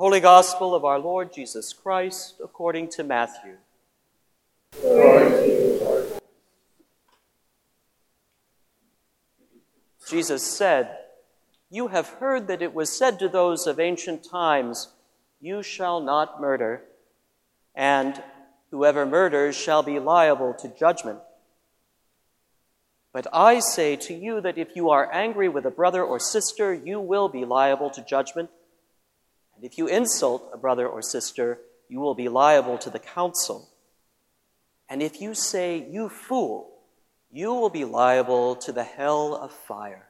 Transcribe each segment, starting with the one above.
Holy Gospel of our Lord Jesus Christ according to Matthew. Jesus said, You have heard that it was said to those of ancient times, You shall not murder, and whoever murders shall be liable to judgment. But I say to you that if you are angry with a brother or sister, you will be liable to judgment. And if you insult a brother or sister, you will be liable to the council. And if you say, You fool, you will be liable to the hell of fire.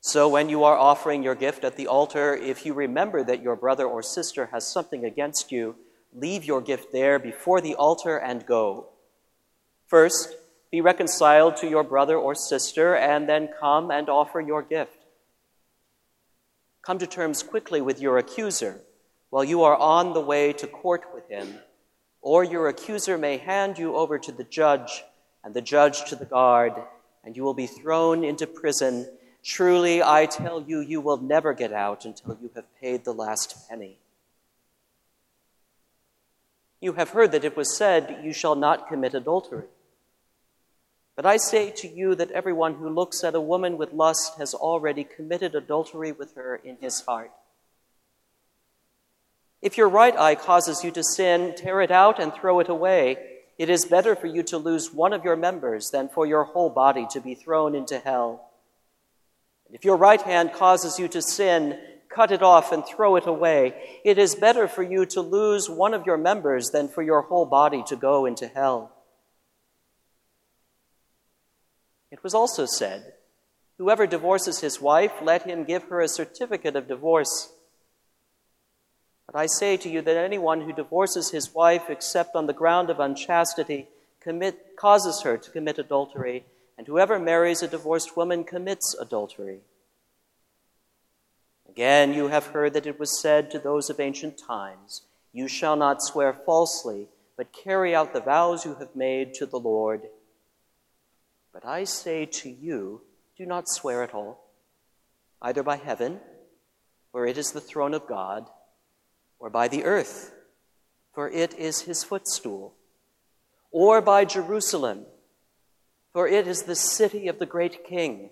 So when you are offering your gift at the altar, if you remember that your brother or sister has something against you, leave your gift there before the altar and go. First, be reconciled to your brother or sister, and then come and offer your gift. Come to terms quickly with your accuser while you are on the way to court with him, or your accuser may hand you over to the judge, and the judge to the guard, and you will be thrown into prison. Truly, I tell you, you will never get out until you have paid the last penny. You have heard that it was said, You shall not commit adultery. But I say to you that everyone who looks at a woman with lust has already committed adultery with her in his heart. If your right eye causes you to sin, tear it out and throw it away. It is better for you to lose one of your members than for your whole body to be thrown into hell. And If your right hand causes you to sin, cut it off and throw it away. It is better for you to lose one of your members than for your whole body to go into hell. It was also said, Whoever divorces his wife, let him give her a certificate of divorce. But I say to you that anyone who divorces his wife except on the ground of unchastity commit, causes her to commit adultery, and whoever marries a divorced woman commits adultery. Again, you have heard that it was said to those of ancient times, You shall not swear falsely, but carry out the vows you have made to the Lord. But I say to you, do not swear at all, either by heaven, for it is the throne of God, or by the earth, for it is his footstool, or by Jerusalem, for it is the city of the great king.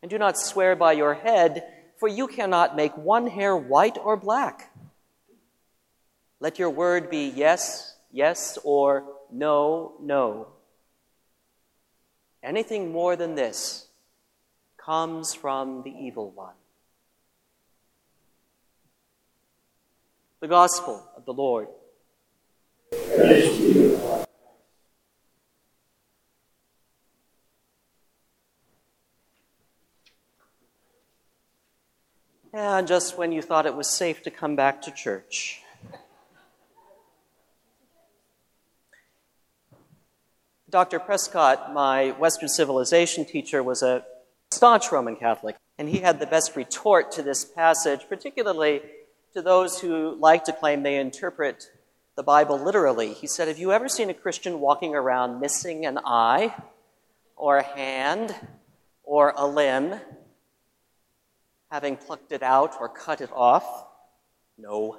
And do not swear by your head, for you cannot make one hair white or black. Let your word be yes, yes, or no, no. Anything more than this comes from the evil one. The Gospel of the Lord. And just when you thought it was safe to come back to church. Dr. Prescott, my Western civilization teacher, was a staunch Roman Catholic, and he had the best retort to this passage, particularly to those who like to claim they interpret the Bible literally. He said, Have you ever seen a Christian walking around missing an eye, or a hand, or a limb, having plucked it out or cut it off? No.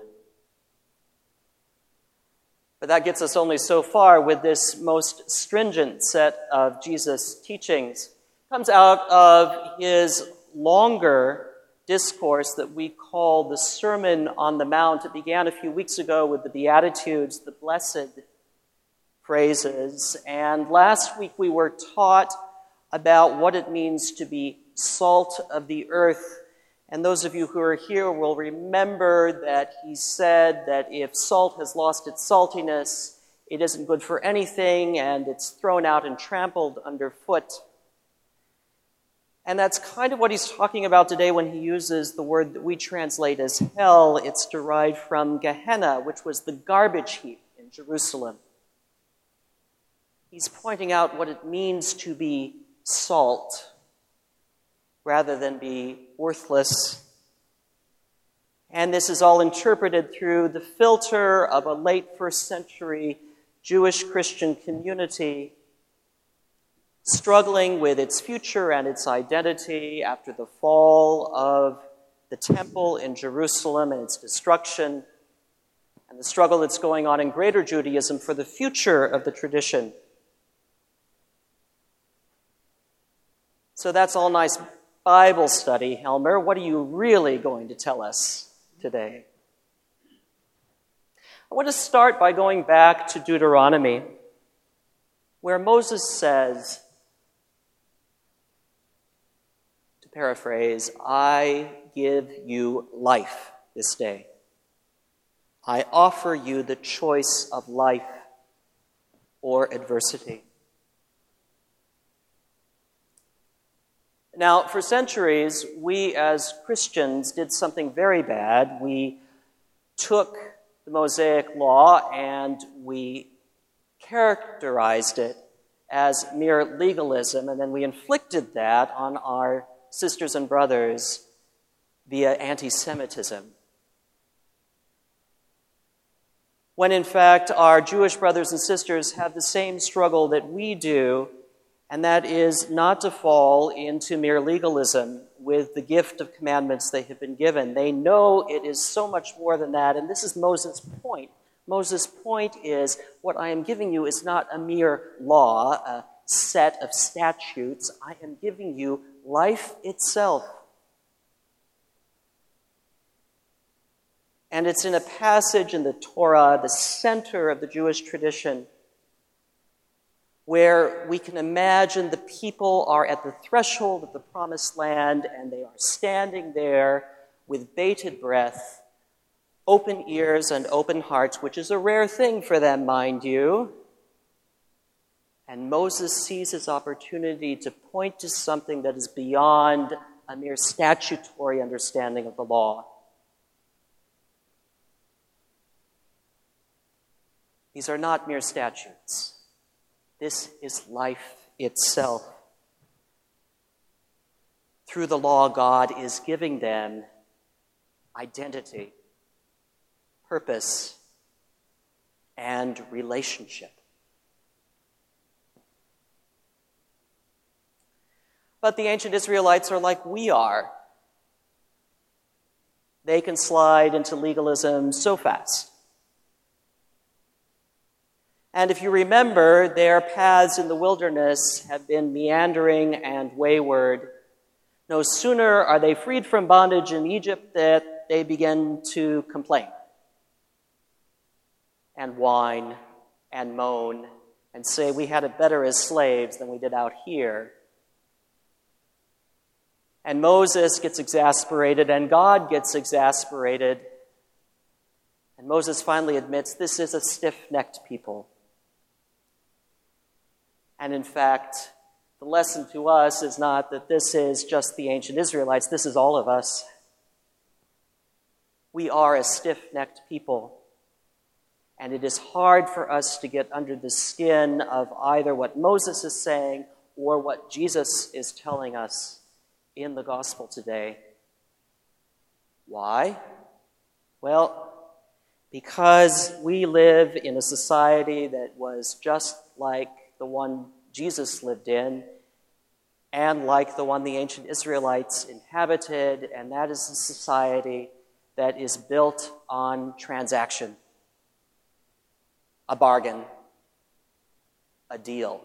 But that gets us only so far with this most stringent set of Jesus' teachings. It comes out of his longer discourse that we call the Sermon on the Mount. It began a few weeks ago with the Beatitudes, the blessed phrases. And last week we were taught about what it means to be salt of the earth and those of you who are here will remember that he said that if salt has lost its saltiness, it isn't good for anything and it's thrown out and trampled underfoot. And that's kind of what he's talking about today when he uses the word that we translate as hell. It's derived from Gehenna, which was the garbage heap in Jerusalem. He's pointing out what it means to be salt rather than be worthless. And this is all interpreted through the filter of a late first century Jewish Christian community struggling with its future and its identity after the fall of the temple in Jerusalem and its destruction, and the struggle that's going on in greater Judaism for the future of the tradition. So that's all nice Bible study, Helmer. What are you really going to tell us today? I want to start by going back to Deuteronomy, where Moses says, to paraphrase, I give you life this day. I offer you the choice of life or adversity. Now, for centuries, we as Christians did something very bad. We took the Mosaic Law and we characterized it as mere legalism, and then we inflicted that on our sisters and brothers via anti Semitism. When in fact, our Jewish brothers and sisters have the same struggle that we do, and that is not to fall into mere legalism with the gift of commandments they have been given. They know it is so much more than that, and this is Moses' point. Moses' point is what I am giving you is not a mere law, a set of statutes. I am giving you life itself. And it's in a passage in the Torah, the center of the Jewish tradition, where we can imagine the people are at the threshold of the promised land and they are standing there with bated breath, open ears and open hearts, which is a rare thing for them, mind you. And Moses sees his opportunity to point to something that is beyond a mere statutory understanding of the law. These are not mere statutes. This is life itself. Through the law, God is giving them identity, purpose, and relationship. But the ancient Israelites are like we are. They can slide into legalism so fast. And if you remember, their paths in the wilderness have been meandering and wayward. No sooner are they freed from bondage in Egypt that they begin to complain and whine and moan and say, We had it better as slaves than we did out here. And Moses gets exasperated, and God gets exasperated. And Moses finally admits this is a stiff necked people. And in fact, the lesson to us is not that this is just the ancient Israelites, this is all of us. We are a stiff necked people. And it is hard for us to get under the skin of either what Moses is saying or what Jesus is telling us in the gospel today. Why? Well, because we live in a society that was just like the one Jesus lived in and like the one the ancient Israelites inhabited, and that is a society that is built on transaction, a bargain, a deal.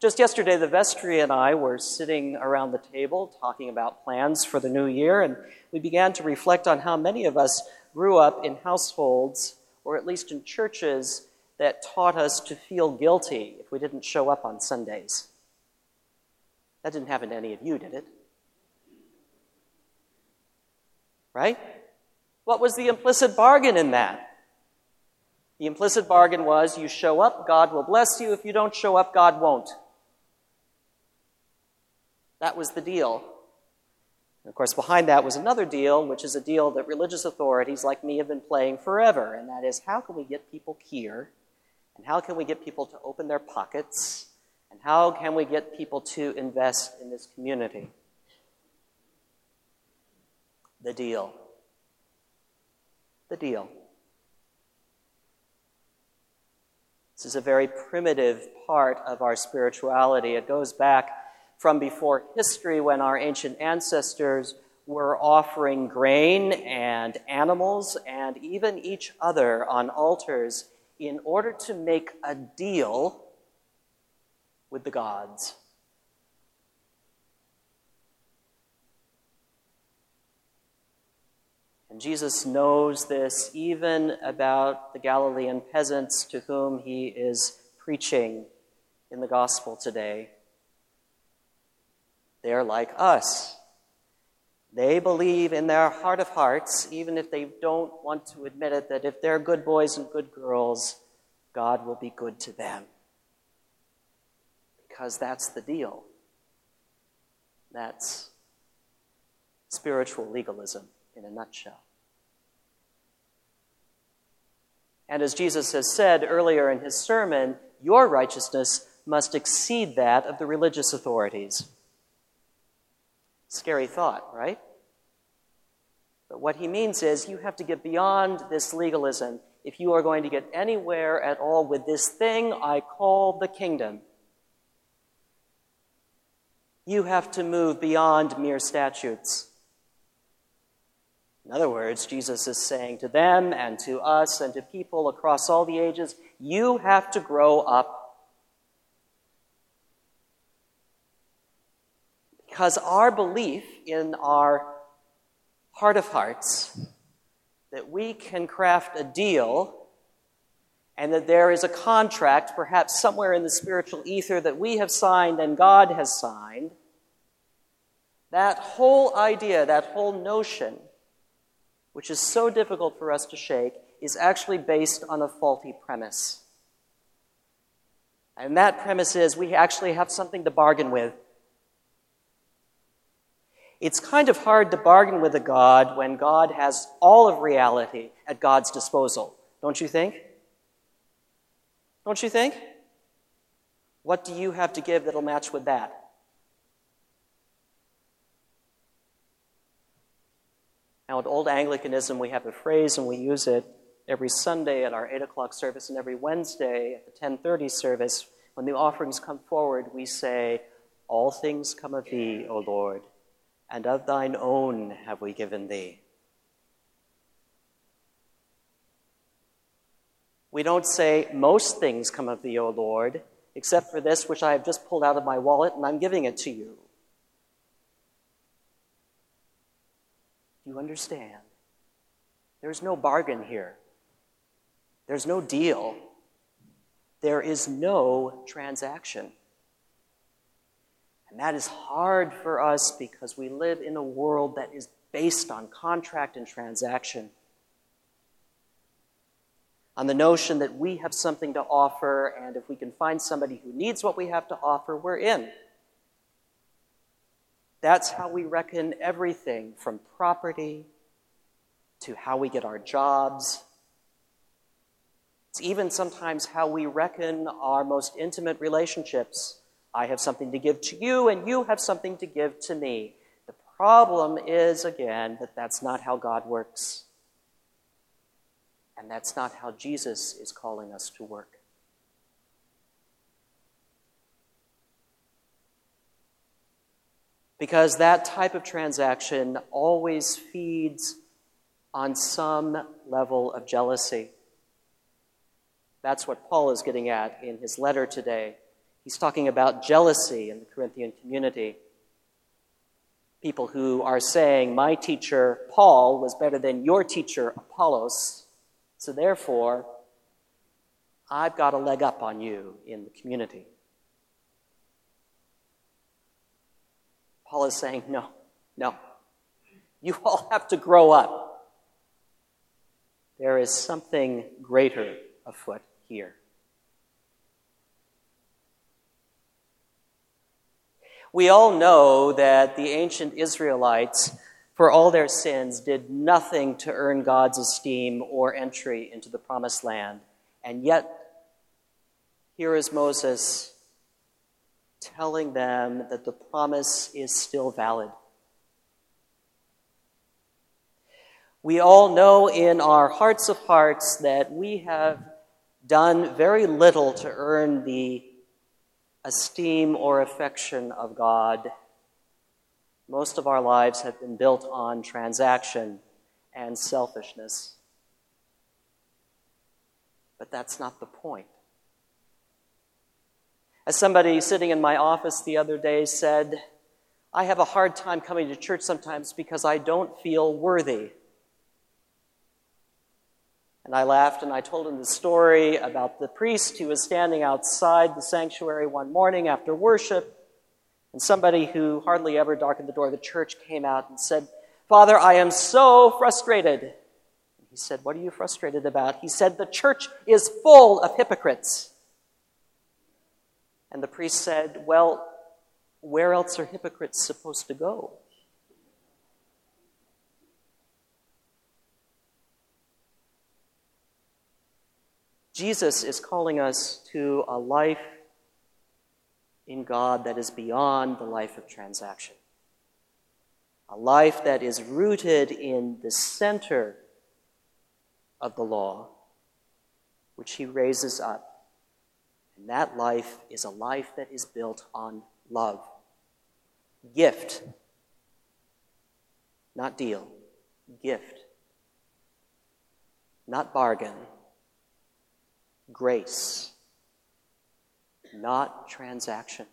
Just yesterday, the vestry and I were sitting around the table talking about plans for the new year, and we began to reflect on how many of us grew up in households or at least in churches that taught us to feel guilty if we didn't show up on Sundays. That didn't happen to any of you, did it? Right? What was the implicit bargain in that? The implicit bargain was you show up, God will bless you. If you don't show up, God won't. That was the deal. And of course, behind that was another deal, which is a deal that religious authorities like me have been playing forever, and that is how can we get people here, and how can we get people to open their pockets, and how can we get people to invest in this community? The deal. The deal. This is a very primitive part of our spirituality. It goes back from before history when our ancient ancestors were offering grain and animals and even each other on altars in order to make a deal with the gods. And Jesus knows this even about the Galilean peasants to whom he is preaching in the gospel today. They are like us. They believe in their heart of hearts, even if they don't want to admit it, that if they're good boys and good girls, God will be good to them. Because that's the deal. That's spiritual legalism in a nutshell. And as Jesus has said earlier in his sermon, your righteousness must exceed that of the religious authorities. Scary thought, right? But what he means is you have to get beyond this legalism if you are going to get anywhere at all with this thing I call the kingdom. You have to move beyond mere statutes. In other words, Jesus is saying to them and to us and to people across all the ages, you have to grow up. Because our belief in our heart of hearts that we can craft a deal and that there is a contract, perhaps somewhere in the spiritual ether, that we have signed and God has signed, that whole idea, that whole notion, which is so difficult for us to shake, is actually based on a faulty premise. And that premise is we actually have something to bargain with. It's kind of hard to bargain with a God when God has all of reality at God's disposal, don't you think? Don't you think? What do you have to give that'll match with that? Now, at Old Anglicanism, we have a phrase and we use it every Sunday at our 8 o'clock service and every Wednesday at the 1030 service. When the offerings come forward, we say, All things come of thee, O Lord, and of thine own have we given thee. We don't say, Most things come of thee, O Lord, except for this which I have just pulled out of my wallet and I'm giving it to you. Do you understand? There's no bargain here. There's no deal. There is no transaction. And that is hard for us because we live in a world that is based on contract and transaction. On the notion that we have something to offer, and if we can find somebody who needs what we have to offer, we're in. That's how we reckon everything from property to how we get our jobs. It's even sometimes how we reckon our most intimate relationships. I have something to give to you, and you have something to give to me. The problem is, again, that that's not how God works. And that's not how Jesus is calling us to work. because that type of transaction always feeds on some level of jealousy. That's what Paul is getting at in his letter today. He's talking about jealousy in the Corinthian community. People who are saying, My teacher, Paul, was better than your teacher, Apollos, so therefore, I've got a leg up on you in the community. Paul is saying, no, no. You all have to grow up. There is something greater afoot here. We all know that the ancient Israelites, for all their sins, did nothing to earn God's esteem or entry into the promised land. And yet, here is Moses telling them that the promise is still valid. We all know in our hearts of hearts that we have done very little to earn the esteem or affection of God. Most of our lives have been built on transaction and selfishness. But that's not the point. As somebody sitting in my office the other day said, I have a hard time coming to church sometimes because I don't feel worthy. And I laughed and I told him the story about the priest who was standing outside the sanctuary one morning after worship, and somebody who hardly ever darkened the door of the church came out and said, Father, I am so frustrated. And he said, What are you frustrated about? He said, The church is full of hypocrites. And the priest said, Well, where else are hypocrites supposed to go? Jesus is calling us to a life in God that is beyond the life of transaction. A life that is rooted in the center of the law, which he raises up. And that life is a life that is built on love. Gift, not deal. Gift, not bargain grace, not transaction.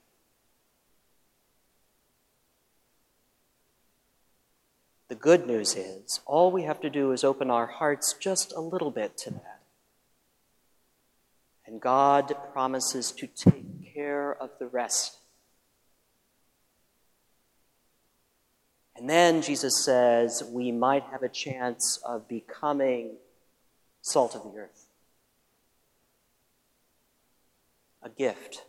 The good news is, all we have to do is open our hearts just a little bit to that. And God promises to take care of the rest. And then Jesus says we might have a chance of becoming salt of the earth. A gift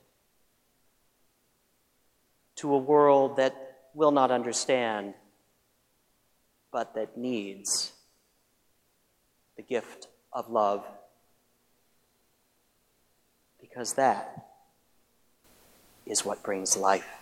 to a world that will not understand, but that needs the gift of love. Because that is what brings life.